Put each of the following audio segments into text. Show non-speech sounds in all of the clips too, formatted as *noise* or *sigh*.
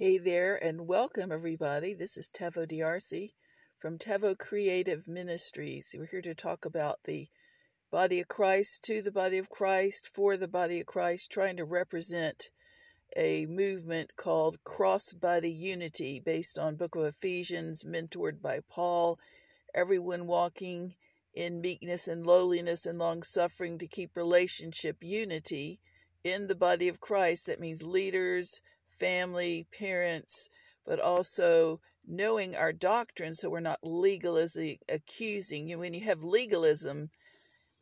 Hey there, and welcome everybody. This is Tevo DRC from Tevo Creative Ministries. We're here to talk about the body of Christ, to the body of Christ, for the body of Christ, trying to represent a movement called Cross Body Unity based on Book of Ephesians, mentored by Paul. Everyone walking in meekness and lowliness and long suffering to keep relationship unity in the body of Christ. That means leaders, family, parents, but also knowing our doctrine so we're not legalism accusing. You when you have legalism,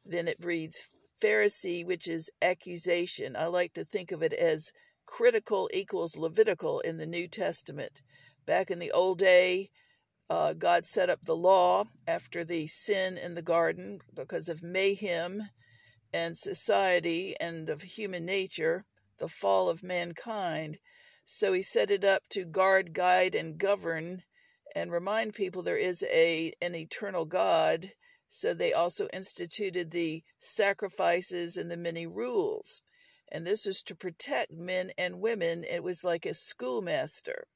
then it breeds Pharisee, which is accusation. I like to think of it as critical equals Levitical in the New Testament. Back in the old day, uh, God set up the law after the sin in the garden because of mayhem and society and of human nature, the fall of mankind. So he set it up to guard, guide, and govern and remind people there is a an eternal God. So they also instituted the sacrifices and the many rules. And this was to protect men and women. It was like a schoolmaster.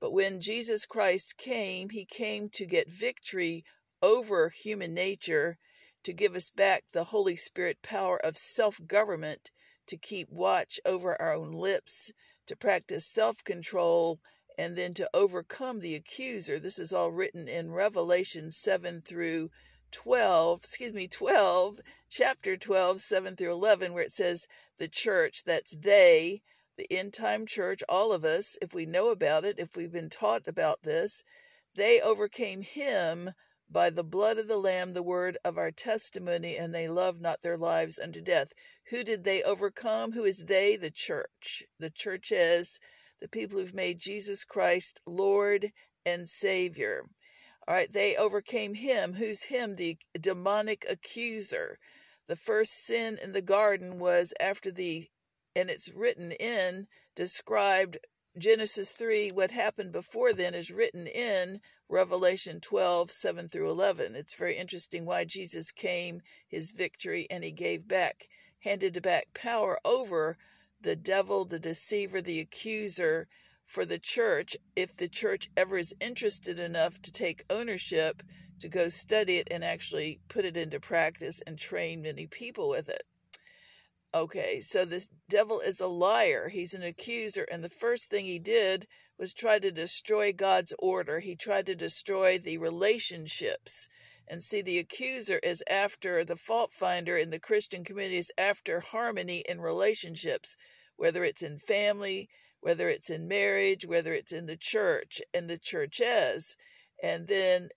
But when Jesus Christ came, he came to get victory over human nature, to give us back the Holy Spirit power of self government, to keep watch over our own lips, to practice self control, and then to overcome the accuser. This is all written in Revelation 7 through 12, excuse me, 12, chapter 12, 7 through 11, where it says the church, that's they, the end time church, all of us, if we know about it, if we've been taught about this, they overcame him by the blood of the Lamb, the word of our testimony, and they loved not their lives unto death. Who did they overcome? Who is they? The church. The church is the people who've made Jesus Christ Lord and Savior. All right, they overcame him. Who's him? The demonic accuser. The first sin in the garden was after the, and it's written in, described Genesis 3, what happened before then is written in Revelation 12, 7 through 11. It's very interesting why Jesus came, his victory, and he gave back, handed back power over the devil, the deceiver, the accuser for the church, if the church ever is interested enough to take ownership, to go study it and actually put it into practice and train many people with it. Okay, so this devil is a liar. He's an accuser. And the first thing he did was try to destroy God's order. He tried to destroy the relationships. And see, the accuser is after the fault finder in the Christian community is after harmony in relationships, whether it's in family, whether it's in marriage, whether it's in the church and the churches. And then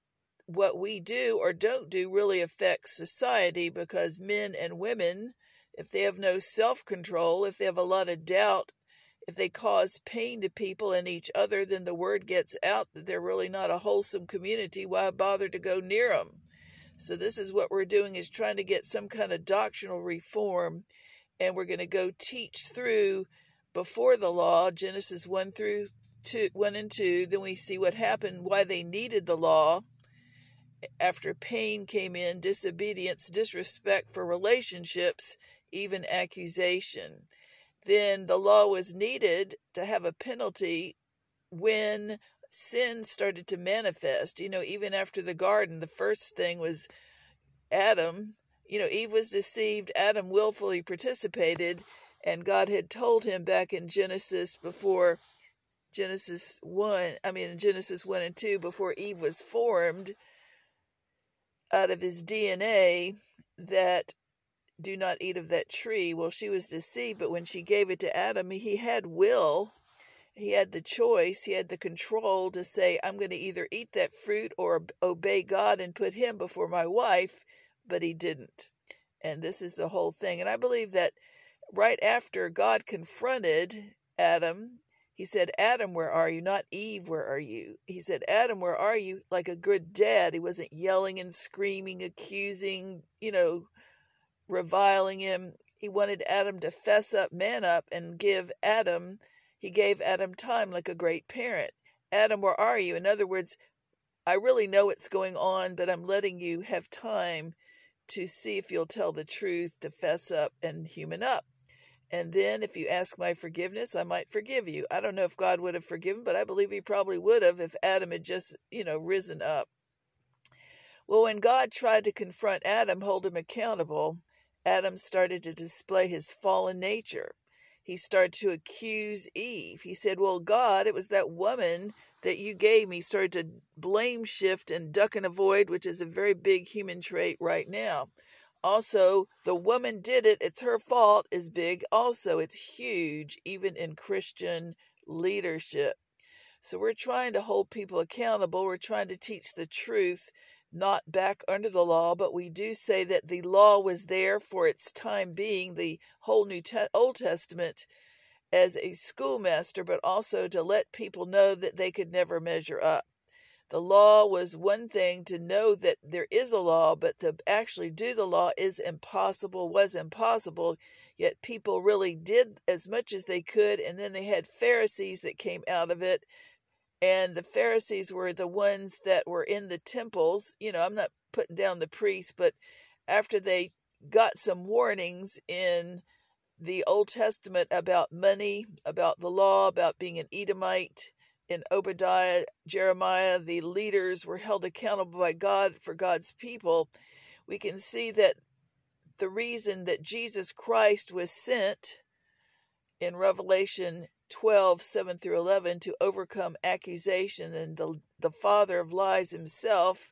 what we do or don't do really affects society because men and women if they have no self control, if they have a lot of doubt, if they cause pain to people and each other, then the word gets out that they're really not a wholesome community. Why bother to go near them? So this is what we're doing is trying to get some kind of doctrinal reform, and we're going to go teach through before the law Genesis one through two, one and two. Then we see what happened, why they needed the law after pain came in, disobedience, disrespect for relationships even accusation. Then the law was needed to have a penalty when sin started to manifest. You know, even after the garden, the first thing was Adam. You know, Eve was deceived, Adam willfully participated, and God had told him back in Genesis before Genesis 1, I mean, Genesis 1 and 2, before Eve was formed out of his DNA, that do not eat of that tree. Well, she was deceived, but when she gave it to Adam, he had will. He had the choice, he had the control to say, I'm going to either eat that fruit or obey God and put him before my wife, but he didn't. And this is the whole thing. And I believe that right after God confronted Adam, he said, Adam, where are you? Not Eve, where are you? He said, Adam, where are you? Like a good dad. He wasn't yelling and screaming, accusing, you know, reviling him. He wanted Adam to fess up, man up, and give Adam, he gave Adam time like a great parent. Adam, where are you? In other words, I really know what's going on, but I'm letting you have time to see if you'll tell the truth, to fess up and human up. And then, if you ask my forgiveness, I might forgive you. I don't know if God would have forgiven, but I believe he probably would have if Adam had just, you know, risen up. Well, when God tried to confront Adam, hold him accountable, Adam started to display his fallen nature. He started to accuse Eve. He said, Well, God, it was that woman that you gave me. He started to blame shift and duck and avoid, which is a very big human trait right now. Also, the woman did it, it's her fault, is big. Also, it's huge, even in Christian leadership. So, we're trying to hold people accountable. We're trying to teach the truth, not back under the law, but we do say that the law was there for its time being, the whole New Old Testament, as a schoolmaster, but also to let people know that they could never measure up. The law was one thing to know that there is a law, but to actually do the law is impossible, was impossible. Yet people really did as much as they could, and then they had Pharisees that came out of it. And the Pharisees were the ones that were in the temples. You know, I'm not putting down the priests, but after they got some warnings in the Old Testament about money, about the law, about being an Edomite, in Obadiah, Jeremiah, the leaders were held accountable by God for God's people, we can see that the reason that Jesus Christ was sent in Revelation 12, 7 through 11, to overcome accusation and the, the father of lies himself,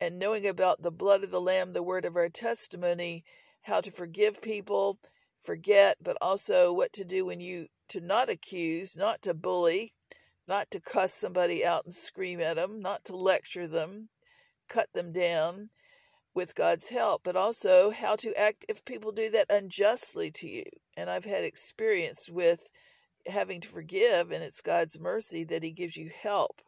and knowing about the blood of the Lamb, the word of our testimony, how to forgive people, forget, but also what to do when you to not accuse, not to bully, not to cuss somebody out and scream at them, not to lecture them, cut them down with God's help, but also how to act if people do that unjustly to you. And I've had experience with having to forgive, and it's God's mercy that He gives you help.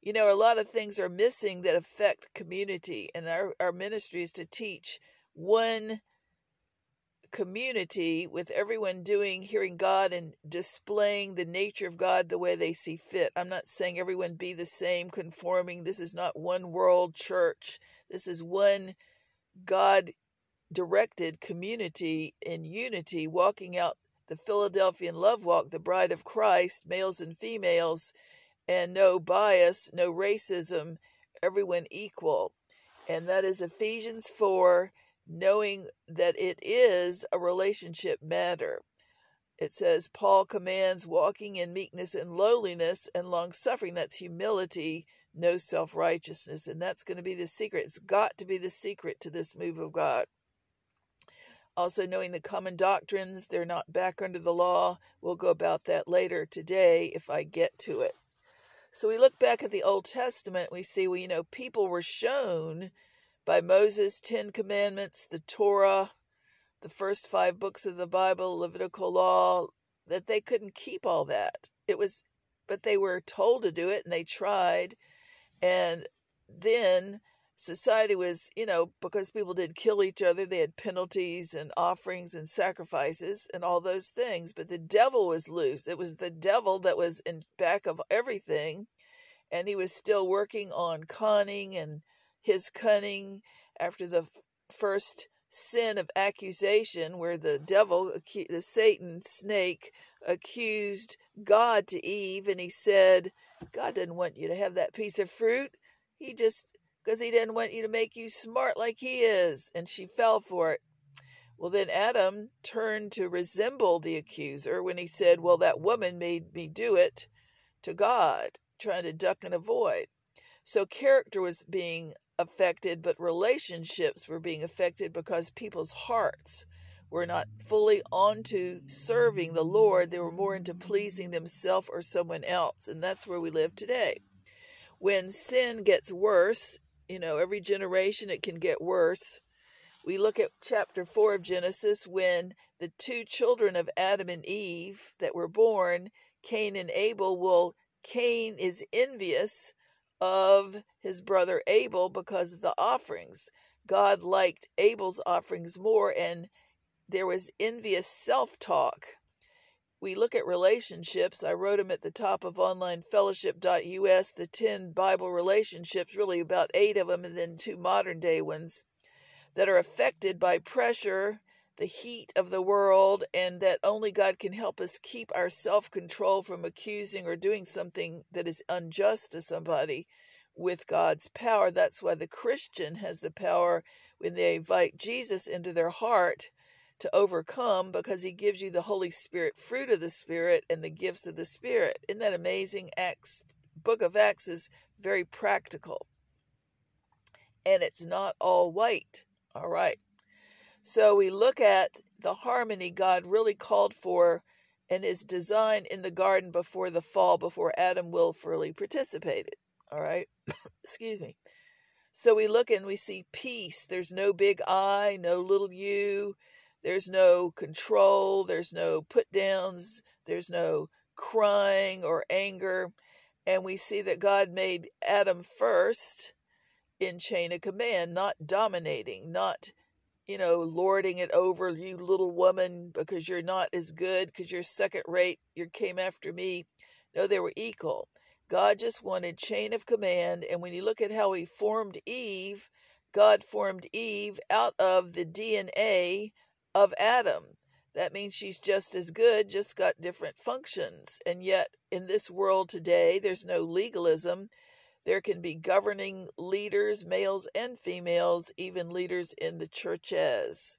You know, a lot of things are missing that affect community, and our, our ministry is to teach one community with everyone doing hearing God and displaying the nature of God the way they see fit. I'm not saying everyone be the same, conforming. This is not one world church. This is one God directed community in unity, walking out the Philadelphian love walk, the bride of Christ, males and females, and no bias, no racism, everyone equal. And that is Ephesians 4 knowing that it is a relationship matter. It says, Paul commands walking in meekness and lowliness and long suffering. That's humility, no self righteousness. And that's going to be the secret. It's got to be the secret to this move of God. Also, knowing the common doctrines, they're not back under the law. We'll go about that later today if I get to it. So we look back at the Old Testament, we see, well, you know, people were shown by Moses' Ten Commandments, the Torah, the first five books of the Bible, Levitical law, that they couldn't keep all that. It was, but they were told to do it and they tried. And then society was, you know, because people did kill each other, they had penalties and offerings and sacrifices and all those things. But the devil was loose. It was the devil that was in back of everything. And he was still working on conning and his cunning after the first sin of accusation, where the devil, the Satan snake, accused God to Eve, and he said, God doesn't want you to have that piece of fruit. He just, because he didn't want you to make you smart like he is. And she fell for it. Well, then Adam turned to resemble the accuser when he said, Well, that woman made me do it to God, trying to duck and avoid. So character was being affected, but relationships were being affected because people's hearts were not fully onto serving the Lord. They were more into pleasing themselves or someone else. And that's where we live today. When sin gets worse, you know, every generation it can get worse. We look at chapter 4 of Genesis when the two children of Adam and Eve that were born, Cain and Abel, well, Cain is envious of his brother Abel because of the offerings. God liked Abel's offerings more, and there was envious self talk. We look at relationships. I wrote them at the top of onlinefellowship.us, the 10 Bible relationships, really about eight of them, and then two modern day ones that are affected by pressure the heat of the world and that only God can help us keep our self control from accusing or doing something that is unjust to somebody with God's power. That's why the Christian has the power when they invite Jesus into their heart to overcome because he gives you the Holy Spirit, fruit of the Spirit, and the gifts of the Spirit. Isn't that amazing? Acts, book of Acts is very practical. And it's not all white. All right. So we look at the harmony God really called for and his design in the garden before the fall, before Adam willfully participated. All right. *coughs* Excuse me. So we look and we see peace. There's no big I, no little you. There's no control. There's no put downs. There's no crying or anger. And we see that God made Adam first in chain of command, not dominating, not, you know, lording it over you little woman because you're not as good, because you're second rate, you came after me. No, they were equal. God just wanted chain of command. And when you look at how he formed Eve, God formed Eve out of the DNA of Adam. That means she's just as good, just got different functions. And yet, in this world today, there's no legalism. There can be governing leaders, males and females, even leaders in the churches.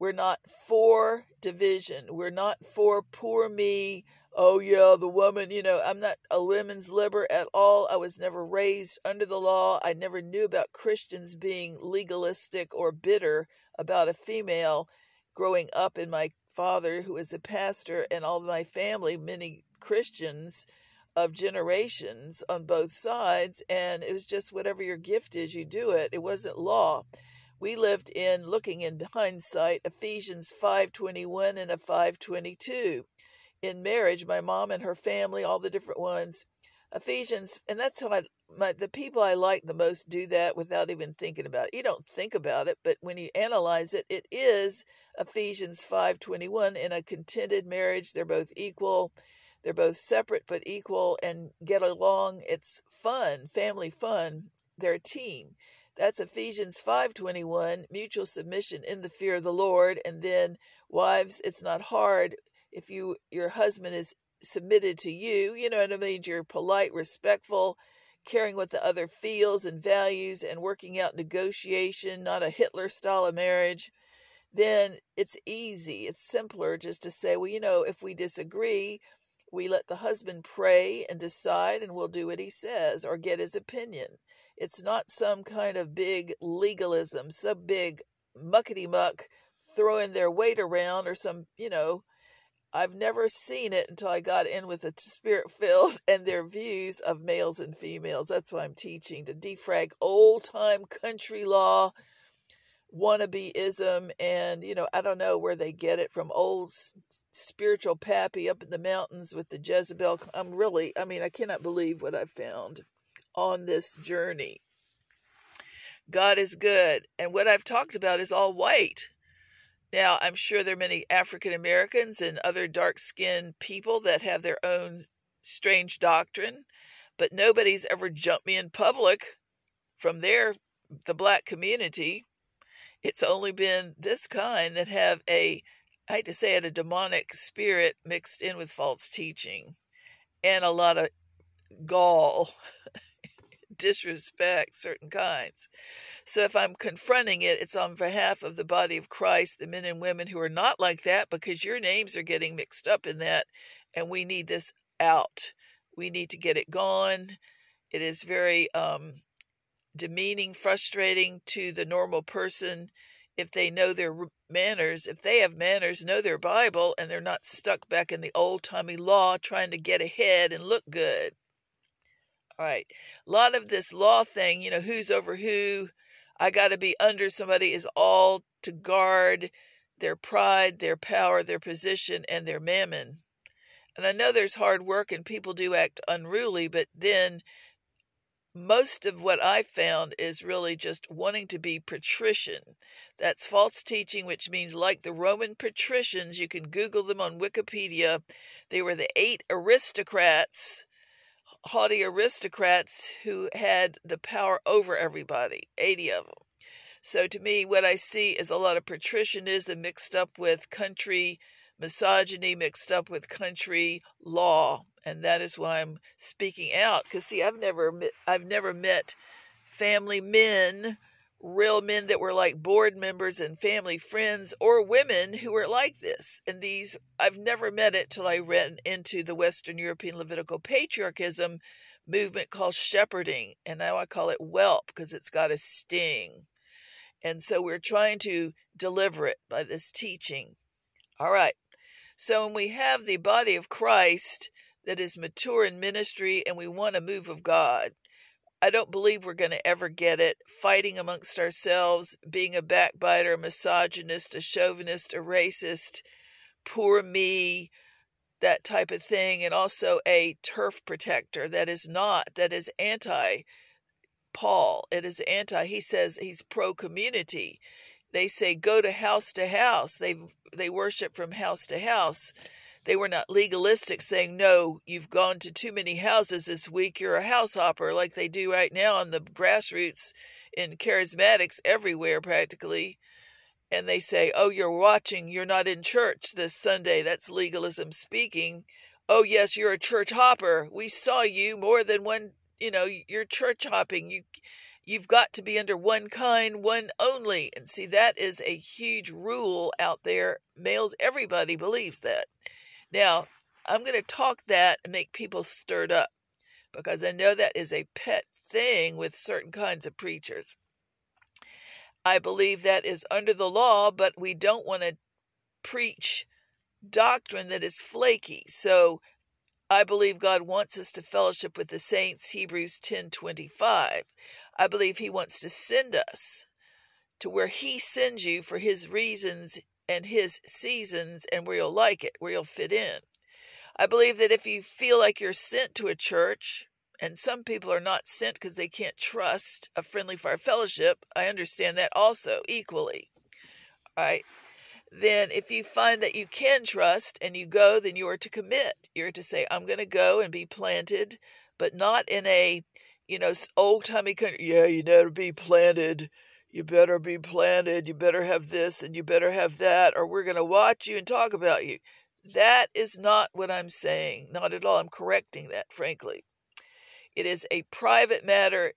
We're not for division. We're not for poor me. Oh, yeah, the woman, you know, I'm not a women's liber at all. I was never raised under the law. I never knew about Christians being legalistic or bitter about a female growing up in my father, who was a pastor, and all my family, many Christians of generations on both sides. And it was just whatever your gift is, you do it. It wasn't law. We lived in, looking in hindsight, Ephesians 5.21 and a 5.22. In marriage, my mom and her family, all the different ones, Ephesians, and that's how I, my, the people I like the most do that without even thinking about it. You don't think about it, but when you analyze it, it is Ephesians 5:21 in a contented marriage, they're both equal. They're both separate but equal and get along. It's fun, family fun. They're a team. That's Ephesians 5:21, mutual submission in the fear of the Lord. And then wives, it's not hard if you your husband is submitted to you, you know what I mean? You're polite, respectful, caring what the other feels and values and working out negotiation, not a Hitler style of marriage, then it's easy. It's simpler just to say, well, you know, if we disagree, we let the husband pray and decide and we'll do what he says or get his opinion. It's not some kind of big legalism, some big muckety muck throwing their weight around or some, you know, I've never seen it until I got in with the spirit filled *laughs* and their views of males and females. That's why I'm teaching to defrag old time country law, wannabeism, and you know, I don't know where they get it from old spiritual pappy up in the mountains with the Jezebel. I'm really, I mean, I cannot believe what I've found on this journey. God is good. And what I've talked about is all white. Now, I'm sure there are many African Americans and other dark skinned people that have their own strange doctrine, but nobody's ever jumped me in public from their the black community. It's only been this kind that have a I hate to say it, a demonic spirit mixed in with false teaching and a lot of gall *laughs* disrespect certain kinds. So if I'm confronting it, it's on behalf of the body of Christ, the men and women who are not like that, because your names are getting mixed up in that, and we need this out. We need to get it gone. It is very um, demeaning, frustrating to the normal person if they know their manners, if they have manners, know their Bible, and they're not stuck back in the old timey law trying to get ahead and look good. All right. A lot of this law thing, you know, who's over who, I got to be under somebody is all to guard their pride, their power, their position, and their mammon. And I know there's hard work and people do act unruly, but then most of what I found is really just wanting to be patrician. That's false teaching, which means like the Roman patricians, you can Google them on Wikipedia. They were the eight aristocrats haughty aristocrats who had the power over everybody, 80 of them. So to me, what I see is a lot of patricianism mixed up with country misogyny, mixed up with country law, and that is why I'm speaking out. Because see, I've never I've never met family men real men that were like board members and family friends or women who were like this. And these, I've never met it till I ran into the Western European Levitical patriarchism movement called shepherding. And now I call it whelp because it's got a sting. And so we're trying to deliver it by this teaching. All right. So when we have the body of Christ that is mature in ministry and we want a move of God, I don't believe we're going to ever get it. Fighting amongst ourselves, being a backbiter, a misogynist, a chauvinist, a racist, poor me, that type of thing, and also a turf protector that is not, that is anti Paul. It is anti, he says he's pro community. They say go to house to house. They they worship from house to house. They were not legalistic, saying, no, you've gone to too many houses this week, you're a house hopper, like they do right now on the grassroots in charismatics everywhere practically. And they say, oh, you're watching, you're not in church this Sunday. That's legalism speaking. Oh, yes, you're a church hopper. We saw you more than one, you know, you're church hopping. You you've got to be under one kind, one only. And see, that is a huge rule out there. Males, everybody believes that. Now, I'm going to talk that and make people stirred up because I know that is a pet thing with certain kinds of preachers. I believe that is under the law, but we don't want to preach doctrine that is flaky. So I believe God wants us to fellowship with the saints, Hebrews 10:25. I believe he wants to send us to where he sends you for his reasons and his seasons and where you'll like it, where you'll fit in. I believe that if you feel like you're sent to a church, and some people are not sent because they can't trust a friendly fire fellowship, I understand that also equally. All right. Then, if you find that you can trust and you go, then you are to commit. You're to say, I'm going to go and be planted, but not in a, you know, old timey country. Yeah, you know, to be planted you better be planted, you better have this, and you better have that, or we're going to watch you and talk about you. That is not what I'm saying. Not at all. I'm correcting that, frankly. It is a private matter.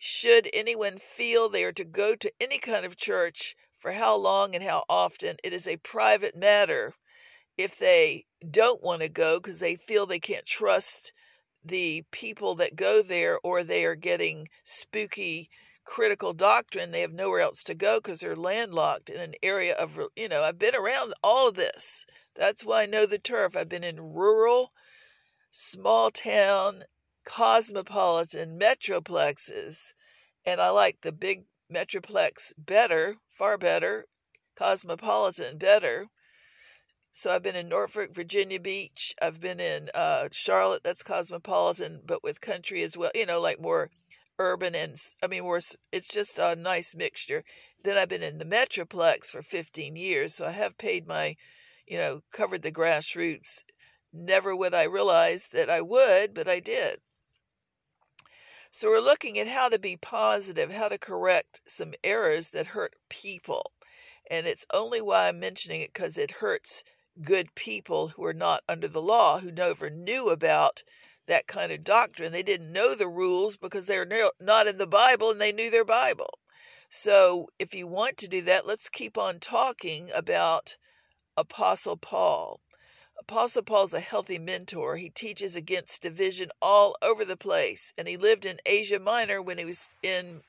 Should anyone feel they are to go to any kind of church, for how long and how often, it is a private matter. If they don't want to go because they feel they can't trust the people that go there or they are getting spooky critical doctrine, they have nowhere else to go because they're landlocked in an area of, you know, I've been around all of this. That's why I know the turf. I've been in rural, small town, cosmopolitan metroplexes, and I like the big metroplex better, far better, cosmopolitan better. So I've been in Norfolk, Virginia Beach. I've been in uh, Charlotte, that's cosmopolitan, but with country as well, you know, like more urban and I mean, we're, it's just a nice mixture. Then I've been in the Metroplex for 15 years, so I have paid my, you know, covered the grassroots. Never would I realize that I would, but I did. So we're looking at how to be positive, how to correct some errors that hurt people. And it's only why I'm mentioning it because it hurts good people who are not under the law, who never knew about that kind of doctrine. They didn't know the rules because they're not in the Bible and they knew their Bible. So, if you want to do that, let's keep on talking about Apostle Paul. Apostle Paul's a healthy mentor. He teaches against division all over the place, and he lived in Asia Minor when he was in.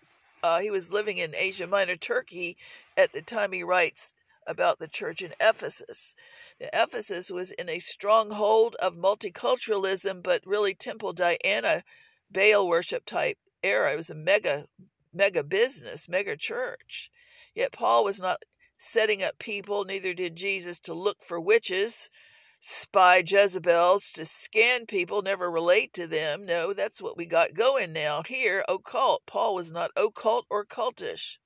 Uh, he was living in Asia Minor, Turkey, at the time he writes about the church in Ephesus. Ephesus was in a stronghold of multiculturalism, but really Temple Diana, Baal worship type era. It was a mega, mega business, mega church. Yet Paul was not setting up people, neither did Jesus, to look for witches, spy Jezebels, to scan people, never relate to them. No, that's what we got going now. Here, occult. Paul was not occult or cultish.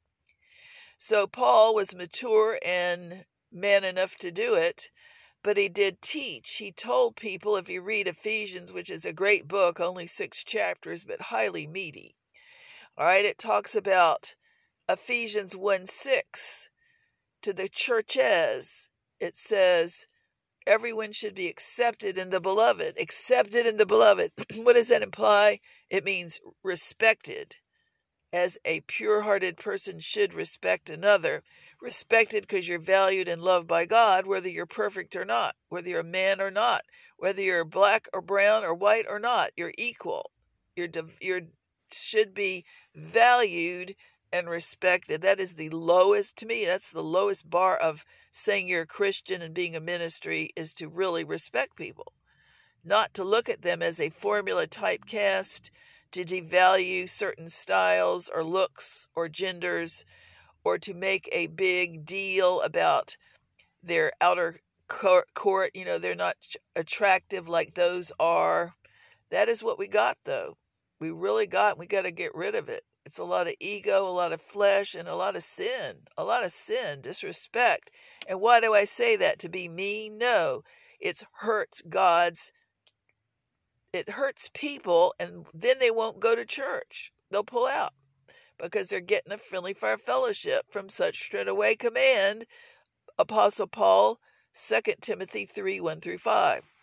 So Paul was mature and man enough to do it, but he did teach. He told people, if you read Ephesians, which is a great book, only six chapters, but highly meaty. All right, it talks about Ephesians 1 6 to the churches, it says, everyone should be accepted in the beloved. Accepted in the beloved. *clears throat* what does that imply? It means respected, as a pure hearted person should respect another. Respected because you're valued and loved by God, whether you're perfect or not, whether you're a man or not, whether you're black or brown or white or not. You're equal. You're, you're should be valued and respected. That is the lowest, to me, that's the lowest bar of saying you're a Christian and being a ministry is to really respect people, not to look at them as a formula typecast, to devalue certain styles or looks or genders, or to make a big deal about their outer court. You know, they're not attractive like those are. That is what we got, though. We really got, we got to get rid of it. It's a lot of ego, a lot of flesh, and a lot of sin. A lot of sin, disrespect. And why do I say that? To be mean? No. It hurts God's, it hurts people, and then they won't go to church. They'll pull out because they're getting a friendly fire fellowship from such straightaway command. Apostle Paul, 2 Timothy 3 1 through 5.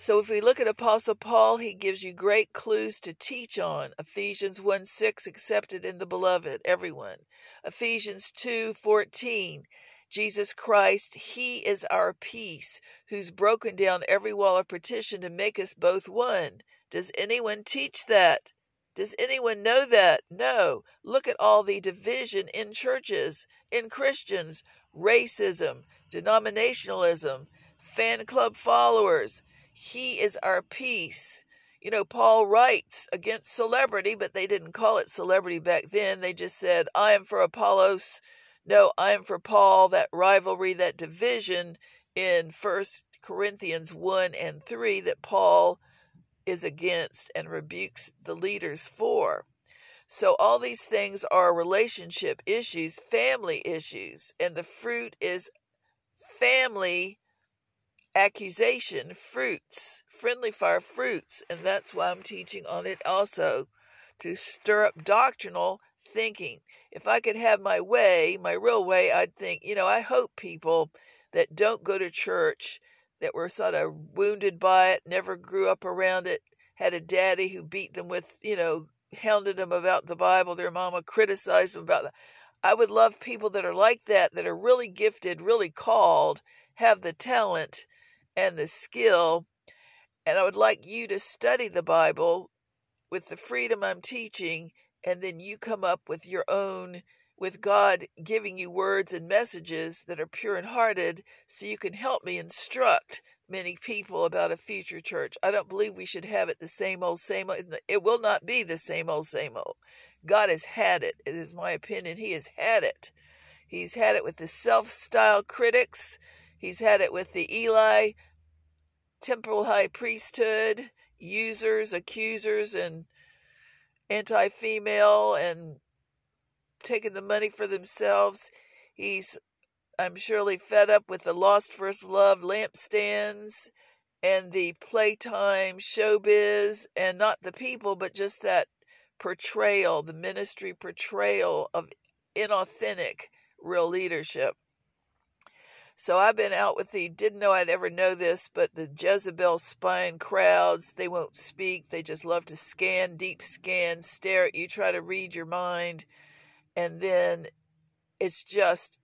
So if we look at Apostle Paul, he gives you great clues to teach on. Ephesians 1 6, accepted in the beloved, everyone. Ephesians 2 14, Jesus Christ, He is our peace, who's broken down every wall of partition to make us both one. Does anyone teach that? Does anyone know that? No. Look at all the division in churches, in Christians, racism, denominationalism, fan club followers. He is our peace. You know, Paul writes against celebrity, but they didn't call it celebrity back then. They just said, I am for Apollos. No, I am for Paul. That rivalry, that division in First Corinthians 1 and 3 that Paul is against and rebukes the leaders for. So, all these things are relationship issues, family issues, and the fruit is family accusation fruits, friendly fire fruits, and that's why I'm teaching on it also to stir up doctrinal thinking. If I could have my way, my real way, I'd think, you know, I hope people that don't go to church, that were sort of wounded by it, never grew up around it, had a daddy who beat them with, you know, hounded them about the Bible, their mama criticized them about that. I would love people that are like that, that are really gifted, really called, have the talent and the skill. And I would like you to study the Bible with the freedom I'm teaching, and then you come up with your own, with God giving you words and messages that are pure and hearted, so you can help me instruct many people about a future church. I don't believe we should have it the same old, same old. It will not be the same old, same old. God has had it. It is my opinion. He has had it. He's had it with the self style critics. He's had it with the Eli temporal high priesthood, users, accusers, and anti female, and taking the money for themselves. He's, I'm surely, fed up with the lost first love lampstands and the playtime showbiz, and not the people, but just that portrayal, the ministry portrayal of inauthentic real leadership. So I've been out with the, didn't know I'd ever know this, but the Jezebel spying crowds, they won't speak. They just love to scan, deep scan, stare at you, try to read your mind. And then it's just,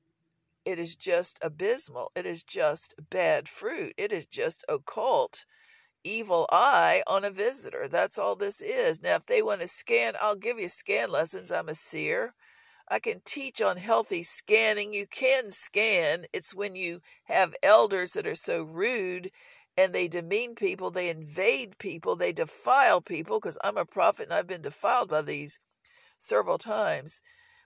it is just abysmal. It is just bad fruit. It is just occult evil eye on a visitor. That's all this is. Now, if they want to scan, I'll give you scan lessons. I'm a seer. I can teach on healthy scanning. You can scan. It's when you have elders that are so rude and they demean people, they invade people, they defile people, because I'm a prophet and I've been defiled by these several times.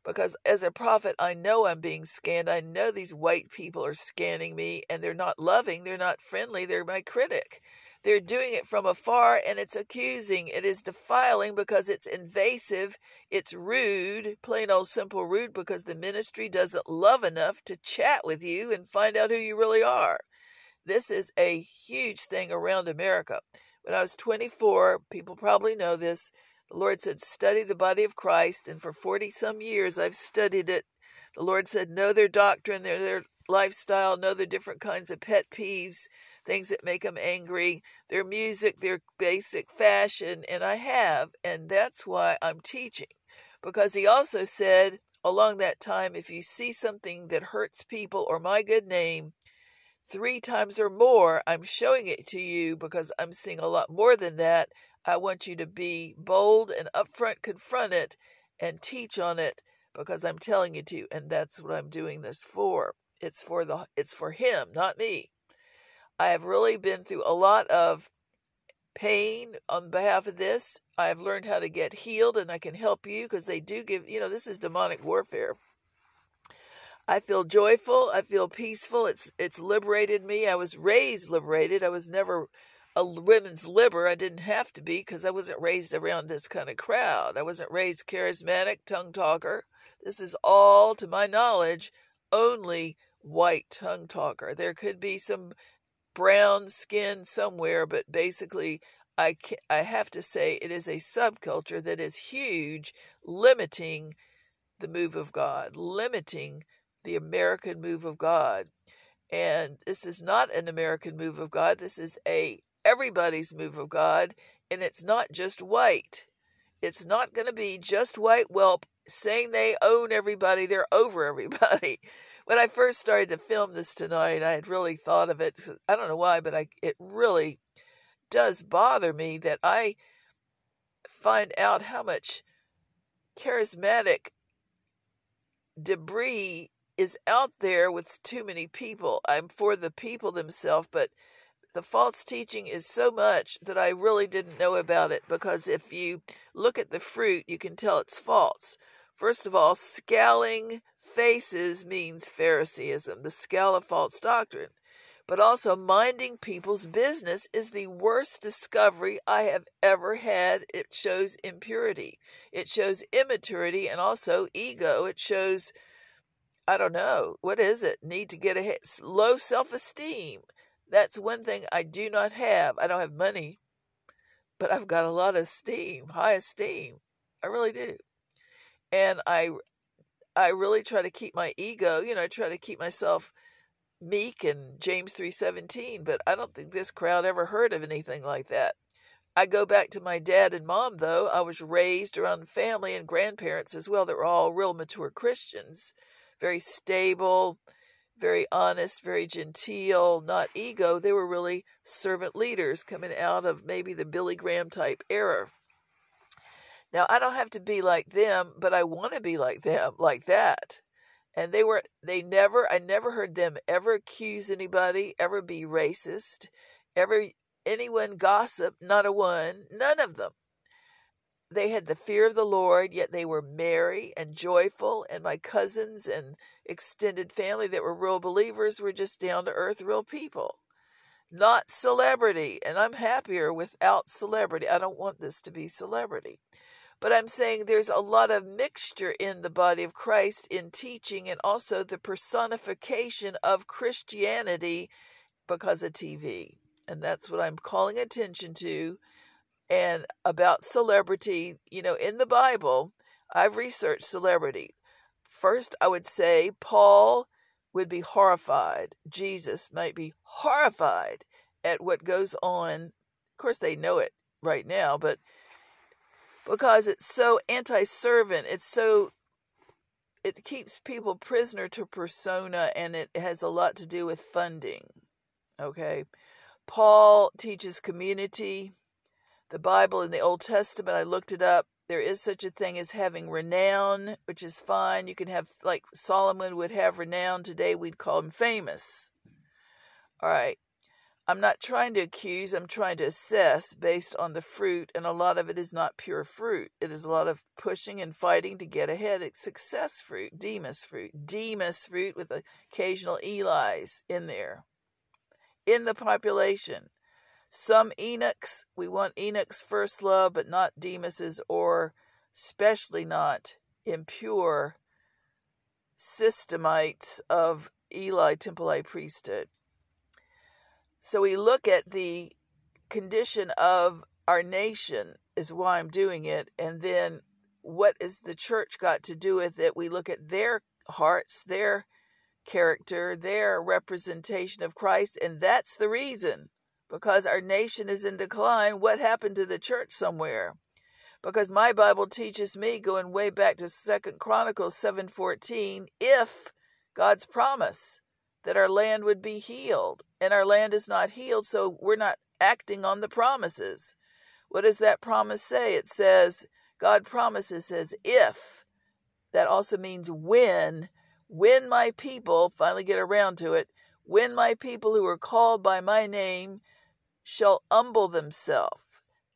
Because as a prophet, I know I'm being scanned. I know these white people are scanning me and they're not loving, they're not friendly, they're my critic. They're doing it from afar and it's accusing. It is defiling because it's invasive. It's rude, plain old simple rude, because the ministry doesn't love enough to chat with you and find out who you really are. This is a huge thing around America. When I was 24, people probably know this, The Lord said, Study the body of Christ. And for 40 some years, I've studied it. The Lord said, Know their doctrine, their, their lifestyle, know the different kinds of pet peeves, things that make them angry, their music, their basic fashion. And I have. And that's why I'm teaching. Because He also said, along that time, if you see something that hurts people or my good name, three times or more, I'm showing it to you because I'm seeing a lot more than that. I want you to be bold and upfront, confront it, and teach on it because I'm telling you to, and that's what I'm doing this for. It's for the it's for him, not me. I have really been through a lot of pain on behalf of this. I've learned how to get healed and I can help you because they do give, you know, this is demonic warfare. I feel joyful. I feel peaceful. It's it's liberated me. I was raised liberated. I was never a women's liber. I didn't have to be because I wasn't raised around this kind of crowd. I wasn't raised charismatic, tongue talker. This is all, to my knowledge, only white tongue talker. There could be some brown skin somewhere, but basically, I I have to say it is a subculture that is huge, limiting the move of God, limiting the American move of God. And this is not an American move of God. This is a everybody's move of God, and it's not just white. It's not going to be just white whelp saying they own everybody, they're over everybody. When I first started to film this tonight, I had really thought of it. I don't know why, but I it really does bother me that I find out how much charismatic debris is out there with too many people. I'm for the people themselves, but the false teaching is so much that I really didn't know about it because if you look at the fruit, you can tell it's false. First of all, scowling faces means Phariseeism, the scale of false doctrine. But also, minding people's business is the worst discovery I have ever had. It shows impurity, it shows immaturity, and also ego. It shows I don't know. What is it? Need to get a low self esteem. That's one thing I do not have. I don't have money, but I've got a lot of esteem, high esteem. I really do. And I I really try to keep my ego, you know, I try to keep myself meek and James 3:17, but I don't think this crowd ever heard of anything like that. I go back to my dad and mom though. I was raised around family and grandparents as well that were all real mature Christians very stable, very honest, very genteel, not ego. They were really servant leaders coming out of maybe the Billy Graham type era. Now, I don't have to be like them, but I want to be like them, like that. And they were, they never, I never heard them ever accuse anybody, ever be racist, ever anyone gossip, not a one, none of them. They had the fear of the Lord, yet they were merry and joyful. And my cousins and extended family that were real believers were just down to earth, real people. Not celebrity. And I'm happier without celebrity. I don't want this to be celebrity. But I'm saying there's a lot of mixture in the body of Christ in teaching and also the personification of Christianity because of TV. And that's what I'm calling attention to and about celebrity, you know, in the Bible, I've researched celebrity. First, I would say Paul would be horrified. Jesus might be horrified at what goes on. Of course, they know it right now, but because it's so anti servant, it's so, it keeps people prisoner to persona and it has a lot to do with funding. Okay. Paul teaches community the Bible in the Old Testament, I looked it up. There is such a thing as having renown, which is fine. You can have, like Solomon would have renown. Today we'd call him famous. All right. I'm not trying to accuse, I'm trying to assess based on the fruit, and a lot of it is not pure fruit. It is a lot of pushing and fighting to get ahead. It's success fruit, Demas fruit, Demas fruit with occasional Eli's in there. In the population, some Enochs, we want Enoch's first love, but not Demas's, or especially not impure systemites of Eli Temple priesthood. So we look at the condition of our nation is why I'm doing it. And then what is the church got to do with it? We look at their hearts, their character, their representation of Christ, and that's the reason. Because our nation is in decline, what happened to the church somewhere? Because my Bible teaches me going way back to Second Chronicles 7:14, if God's promise that our land would be healed, and our land is not healed, so we're not acting on the promises. What does that promise say? It says, God promises, says, if. That also means when. When my people, finally get around to it, when my people who are called by my name shall humble themselves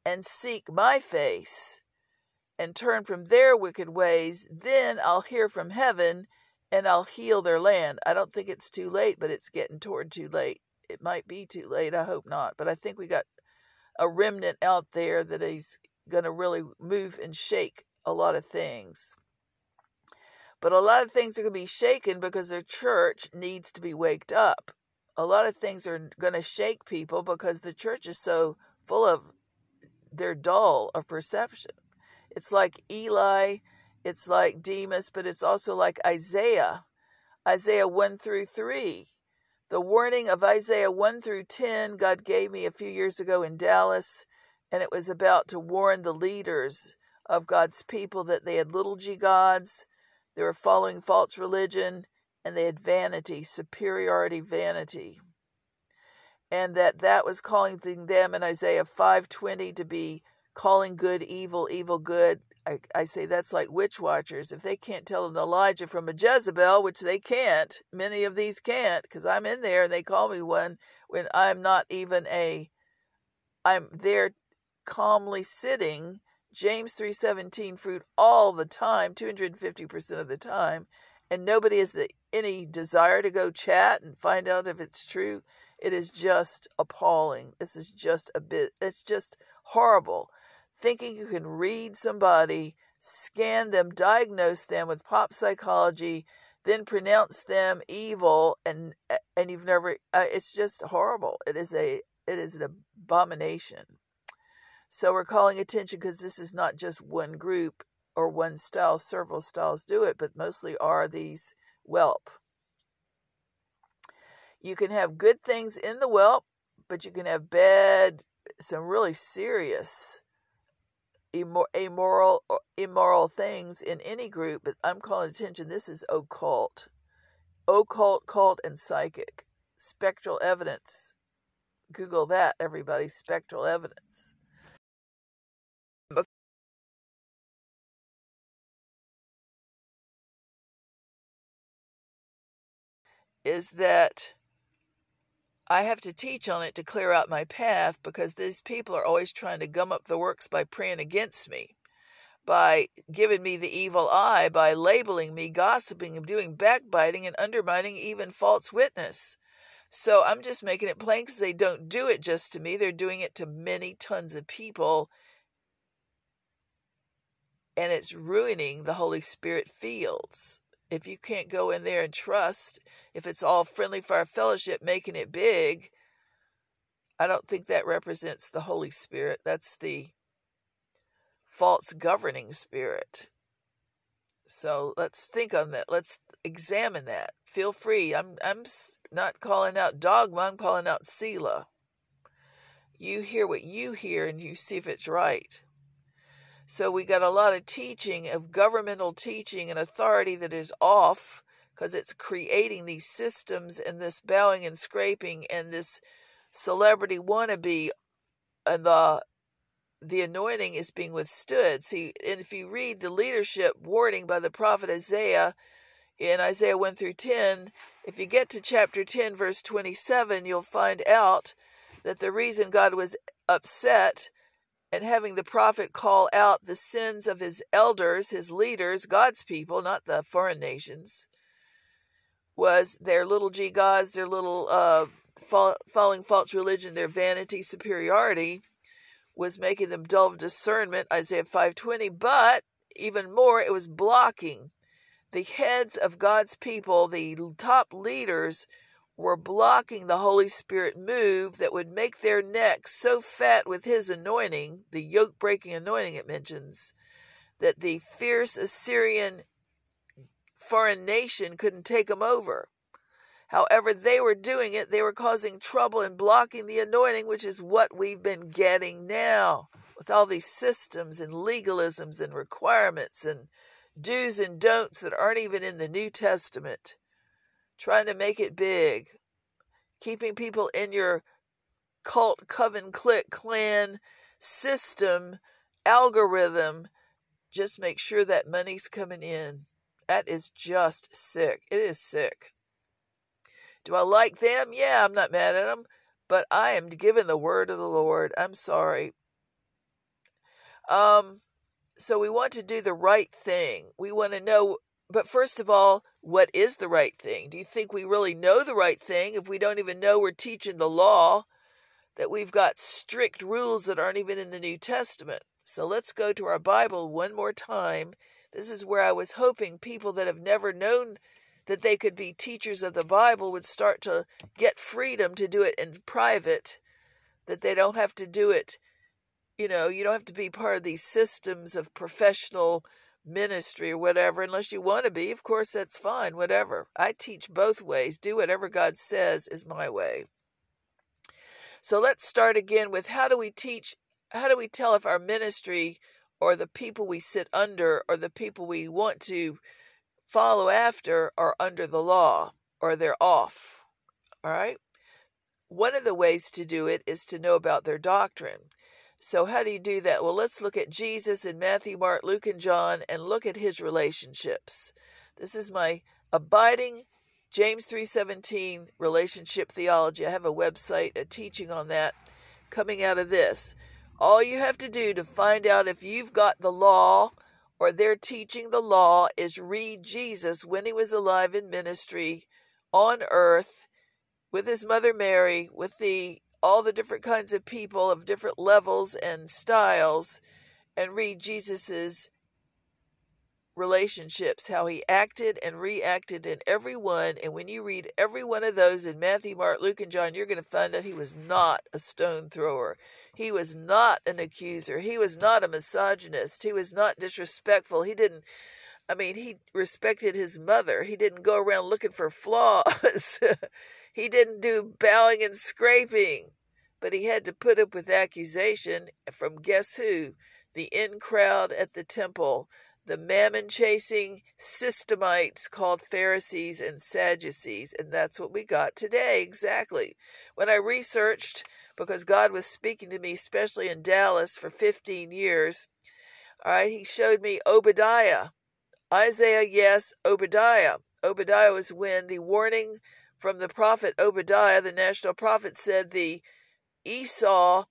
and seek my face and turn from their wicked ways, then I'll hear from heaven and I'll heal their land. I don't think it's too late, but it's getting toward too late. It might be too late. I hope not. But I think we got a remnant out there that is going to really move and shake a lot of things. But a lot of things are going to be shaken because their church needs to be waked up. A lot of things are going to shake people because the church is so full of, they're dull of perception. It's like Eli, it's like Demas, but it's also like Isaiah. Isaiah 1 through 3. The warning of Isaiah 1 through 10, God gave me a few years ago in Dallas, and it was about to warn the leaders of God's people that they had little g gods, they were following false religion, and they had vanity, superiority vanity. And that that was calling them in Isaiah 5:20 to be calling good evil, evil good, I, I say that's like witch watchers. If they can't tell an Elijah from a Jezebel, which they can't, many of these can't, because I'm in there and they call me one when I'm not even a, I'm there calmly sitting, James 3:17 fruit all the time, 250% of the time, and nobody has the, any desire to go chat and find out if it's true. It is just appalling. This is just a bit, it's just horrible thinking you can read somebody, scan them, diagnose them with pop psychology, then pronounce them evil, and and you've never. Uh, it's just horrible. It is a it is an abomination. So we're calling attention because this is not just one group or one style. Several styles do it, but mostly are these whelp. You can have good things in the whelp, but you can have bad, some really serious immoral immoral things in any group, but I'm calling attention. This is occult, occult, cult, and psychic. Spectral evidence. Google that, everybody. Spectral evidence. Is that I have to teach on it to clear out my path because these people are always trying to gum up the works by praying against me, by giving me the evil eye, by labeling me, gossiping, doing backbiting, and undermining even false witness. So I'm just making it plain because they don't do it just to me, they're doing it to many tons of people. And it's ruining the Holy Spirit fields if you can't go in there and trust, if it's all friendly fire fellowship, making it big, I don't think that represents the Holy Spirit. That's the false governing spirit. So let's think on that. Let's examine that. Feel free. I'm I'm not calling out dogma. I'm calling out Selah. You hear what you hear and you see if it's right. So we got a lot of teaching of governmental teaching and authority that is off because it's creating these systems and this bowing and scraping and this celebrity wannabe and the the anointing is being withstood. See, and if you read the leadership warning by the prophet Isaiah in Isaiah 1 through 10, if you get to chapter 10, verse 27, you'll find out that the reason God was upset and having the prophet call out the sins of his elders, his leaders, God's people, not the foreign nations, was their little g gods, their little uh, following false religion, their vanity, superiority, was making them dull of discernment, Isaiah 5:20. But even more, it was blocking the heads of God's people, the top leaders were blocking the Holy Spirit move that would make their necks so fat with His anointing, the yoke breaking anointing it mentions, that the fierce Assyrian foreign nation couldn't take them over. However, they were doing it, they were causing trouble and blocking the anointing, which is what we've been getting now with all these systems and legalisms and requirements and do's and don'ts that aren't even in the New Testament trying to make it big, keeping people in your cult, coven, clique, clan system, algorithm. Just make sure that money's coming in. That is just sick. It is sick. Do I like them? Yeah, I'm not mad at them, but I am given the word of the Lord. I'm sorry. Um, so we want to do the right thing. We want to know but first of all, what is the right thing? Do you think we really know the right thing if we don't even know we're teaching the law? That we've got strict rules that aren't even in the New Testament. So let's go to our Bible one more time. This is where I was hoping people that have never known that they could be teachers of the Bible would start to get freedom to do it in private, that they don't have to do it, you know, you don't have to be part of these systems of professional ministry or whatever, unless you want to be. Of course, that's fine, whatever. I teach both ways. Do whatever God says is my way. So let's start again with how do we teach, how do we tell if our ministry or the people we sit under or the people we want to follow after are under the law or they're off? All right. One of the ways to do it is to know about their doctrine. So, how do you do that? Well, let's look at Jesus in Matthew, Mark, Luke, and John and look at his relationships. This is my abiding James 3:17 relationship theology. I have a website, a teaching on that coming out of this. All you have to do to find out if you've got the law or they're teaching the law is read Jesus when he was alive in ministry on earth with his mother Mary, with the all the different kinds of people of different levels and styles and read Jesus's relationships, how he acted and reacted in every one. And when you read every one of those in Matthew, Mark, Luke, and John, you're going to find out he was not a stone thrower. He was not an accuser. He was not a misogynist. He was not disrespectful. He didn't, I mean, he respected his mother. He didn't go around looking for flaws. *laughs* He didn't do bowing and scraping, but he had to put up with accusation from guess who? The in crowd at the temple, the mammon chasing systemites called Pharisees and Sadducees. And that's what we got today, exactly. When I researched, because God was speaking to me, especially in Dallas for 15 years, all right, he showed me Obadiah. Isaiah, yes, Obadiah. Obadiah was when the warning from the prophet Obadiah, the national prophet, said the Esau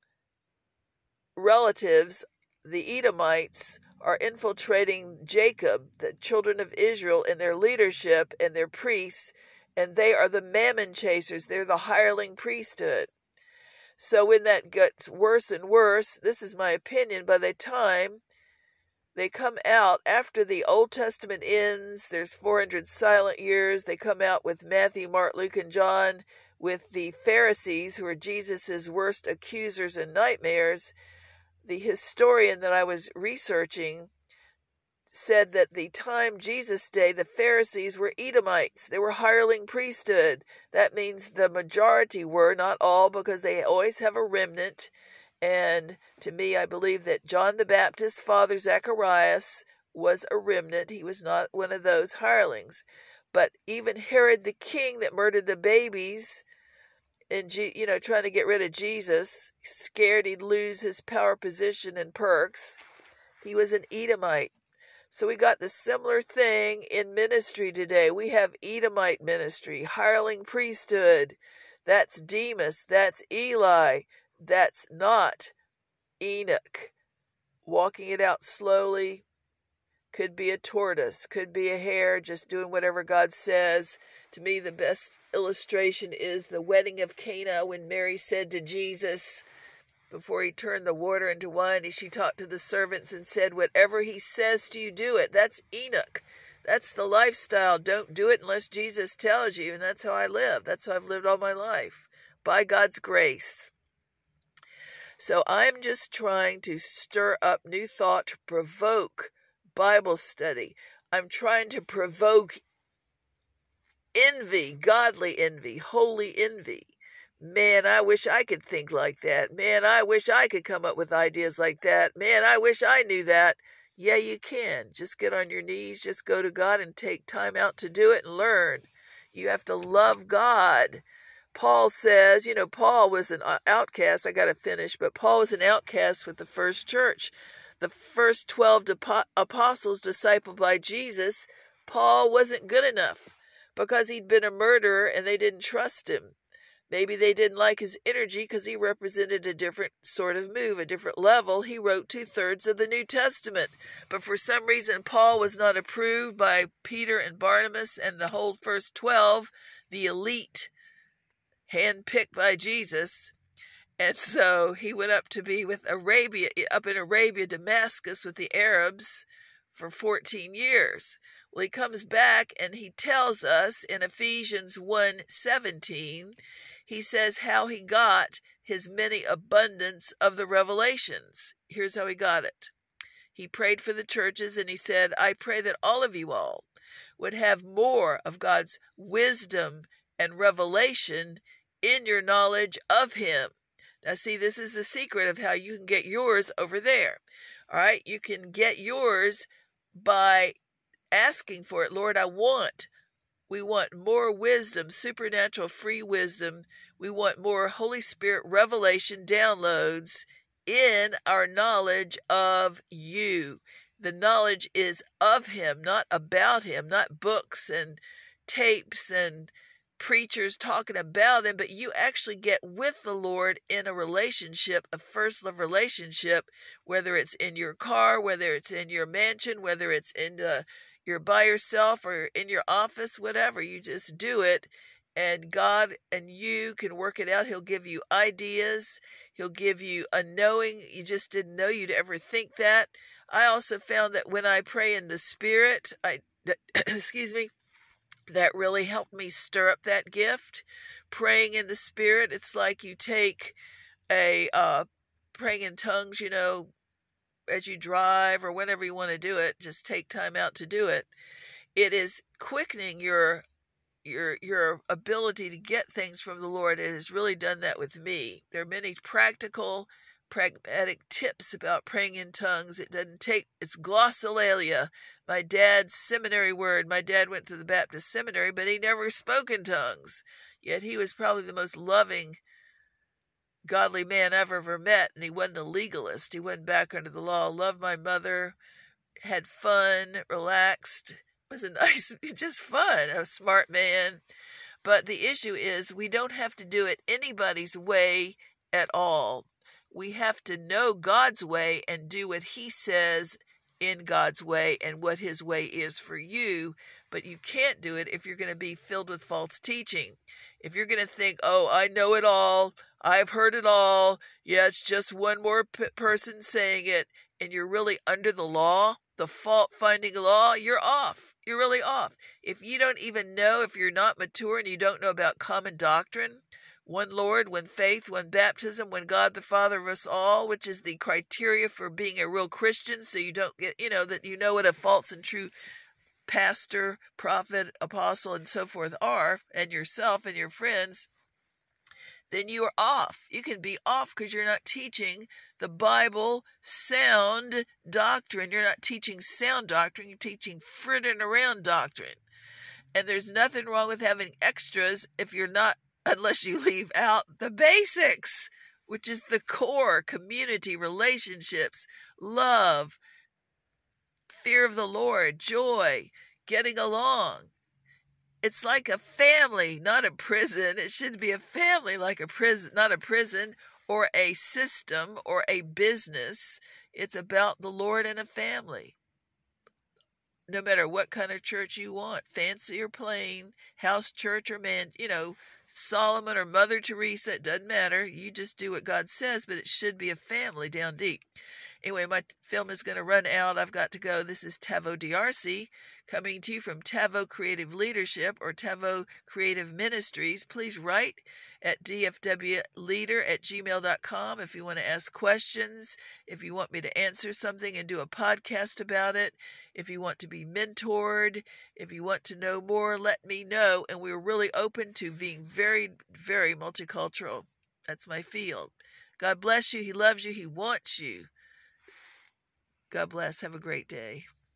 relatives, the Edomites, are infiltrating Jacob, the children of Israel, in their leadership and their priests, and they are the mammon chasers. They're the hireling priesthood. So when that gets worse and worse, this is my opinion, by the time they come out after the Old Testament ends. There's 400 silent years. They come out with Matthew, Mark, Luke, and John with the Pharisees, who are Jesus's worst accusers and nightmares. The historian that I was researching said that the time Jesus' day, the Pharisees were Edomites. They were hireling priesthood. That means the majority were, not all, because they always have a remnant and to me, I believe that John the Baptist's father, Zacharias, was a remnant. He was not one of those hirelings. But even Herod the king that murdered the babies, and you know, trying to get rid of Jesus, scared he'd lose his power position and perks, he was an Edomite. So we got the similar thing in ministry today. We have Edomite ministry, hireling priesthood. That's Demas. That's Eli that's not Enoch. Walking it out slowly could be a tortoise, could be a hare, just doing whatever God says. To me, the best illustration is the wedding of Cana when Mary said to Jesus, before he turned the water into wine, she talked to the servants and said, Whatever he says to you, do it. That's Enoch. That's the lifestyle. Don't do it unless Jesus tells you. And that's how I live. That's how I've lived all my life by God's grace. So I'm just trying to stir up new thought to provoke Bible study. I'm trying to provoke envy, godly envy, holy envy. Man, I wish I could think like that. Man, I wish I could come up with ideas like that. Man, I wish I knew that. Yeah, you can. Just get on your knees, just go to God and take time out to do it and learn. You have to love God. Paul says, you know, Paul was an uh, outcast. I got to finish, but Paul was an outcast with the first church. The first 12 apostles discipled by Jesus, Paul wasn't good enough because he'd been a murderer and they didn't trust him. Maybe they didn't like his energy because he represented a different sort of move, a different level. He wrote two thirds of the New Testament. But for some reason, Paul was not approved by Peter and Barnabas and the whole first 12, the elite, handpicked by Jesus. And so he went up to be with Arabia, up in Arabia, Damascus, with the Arabs for 14 years. Well, he comes back and he tells us in Ephesians 1 17, he says how he got his many abundance of the revelations. Here's how he got it. He prayed for the churches and he said, I pray that all of you all would have more of God's wisdom and revelation in your knowledge of Him. Now, see, this is the secret of how you can get yours over there. All right, you can get yours by asking for it. Lord, I want we want more wisdom, supernatural free wisdom. We want more Holy Spirit revelation downloads in our knowledge of you. The knowledge is of Him, not about Him, not books and tapes and preachers talking about Him, but you actually get with the Lord in a relationship, a first love relationship, whether it's in your car, whether it's in your mansion, whether it's in the you're by yourself or in your office, whatever, you just do it. And God and you can work it out. He'll give you ideas. He'll give you a knowing. You just didn't know you'd ever think that. I also found that when I pray in the Spirit, I, *coughs* excuse me, that really helped me stir up that gift. Praying in the Spirit, it's like you take a uh, praying in tongues, you know, as you drive or whenever you want to do it, just take time out to do it. It is quickening your your your ability to get things from the Lord. It has really done that with me. There are many practical, pragmatic tips about praying in tongues. It doesn't take it's glossolalia, my dad's seminary word. My dad went to the Baptist seminary, but he never spoke in tongues. Yet he was probably the most loving godly man I've ever met, and he wasn't a legalist. He went back under the law. Loved my mother, had fun, relaxed. Was a *laughs* nice, just fun. A smart man. But the issue is, we don't have to do it anybody's way at all. We have to know God's way and do what He says in God's way and what His way is for you. But you can't do it if you're going to be filled with false teaching. If you're going to think, oh, I know it all, I've heard it all. Yeah, it's just one more p- person saying it, and you're really under the law, the fault finding law, you're off. You're really off. If you don't even know, if you're not mature and you don't know about common doctrine, one Lord, one faith, one baptism, one God the Father of us all, which is the criteria for being a real Christian, so you don't get, you know, that you know what a false and true pastor, prophet, apostle, and so forth are, and yourself and your friends then you are off. You can be off because you're not teaching the Bible sound doctrine. You're not teaching sound doctrine, you're teaching frittering around doctrine. And there's nothing wrong with having extras if you're not, unless you leave out the basics, which is the core community relationships, love, fear of the Lord, joy, getting along. It's like a family, not a prison. It should be a family like a prison, not a prison or a system or a business. It's about the Lord and a family. No matter what kind of church you want, fancy or plain, house church or man, you know, Solomon or Mother Teresa, it doesn't matter. You just do what God says, but it should be a family down deep. Anyway, my film is going to run out. I've got to go. This is Tevo DRC coming to you from Tevo Creative Leadership or Tevo Creative Ministries. Please write at dfwleader at gmail.com if you want to ask questions, if you want me to answer something and do a podcast about it, if you want to be mentored, if you want to know more, let me know. And we're really open to being very, very multicultural. That's my field. God bless you. He loves you. He wants you. God bless. Have a great day.